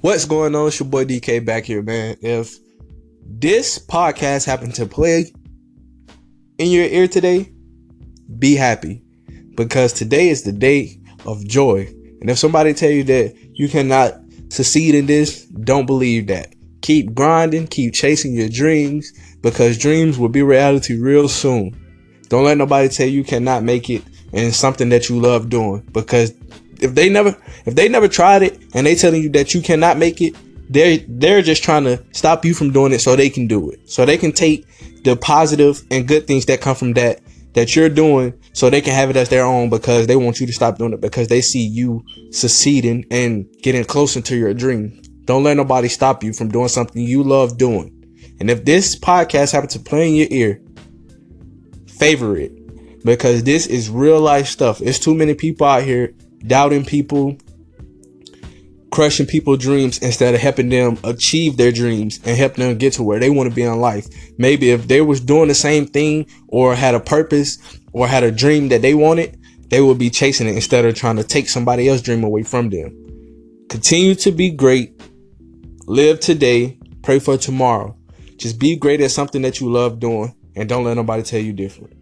What's going on? It's your boy DK back here, man. If this podcast happened to play in your ear today, be happy because today is the day of joy. And if somebody tell you that you cannot succeed in this, don't believe that. Keep grinding, keep chasing your dreams because dreams will be reality real soon. Don't let nobody tell you cannot make it and something that you love doing because if they never if they never tried it and they telling you that you cannot make it, they're they're just trying to stop you from doing it so they can do it. So they can take the positive and good things that come from that that you're doing so they can have it as their own because they want you to stop doing it because they see you succeeding and getting closer to your dream. Don't let nobody stop you from doing something you love doing. And if this podcast happens to play in your ear, favor it because this is real life stuff. It's too many people out here doubting people, crushing people's dreams instead of helping them achieve their dreams and help them get to where they want to be in life. Maybe if they was doing the same thing or had a purpose or had a dream that they wanted, they would be chasing it instead of trying to take somebody else's dream away from them. Continue to be great. Live today. Pray for tomorrow. Just be great at something that you love doing and don't let nobody tell you different.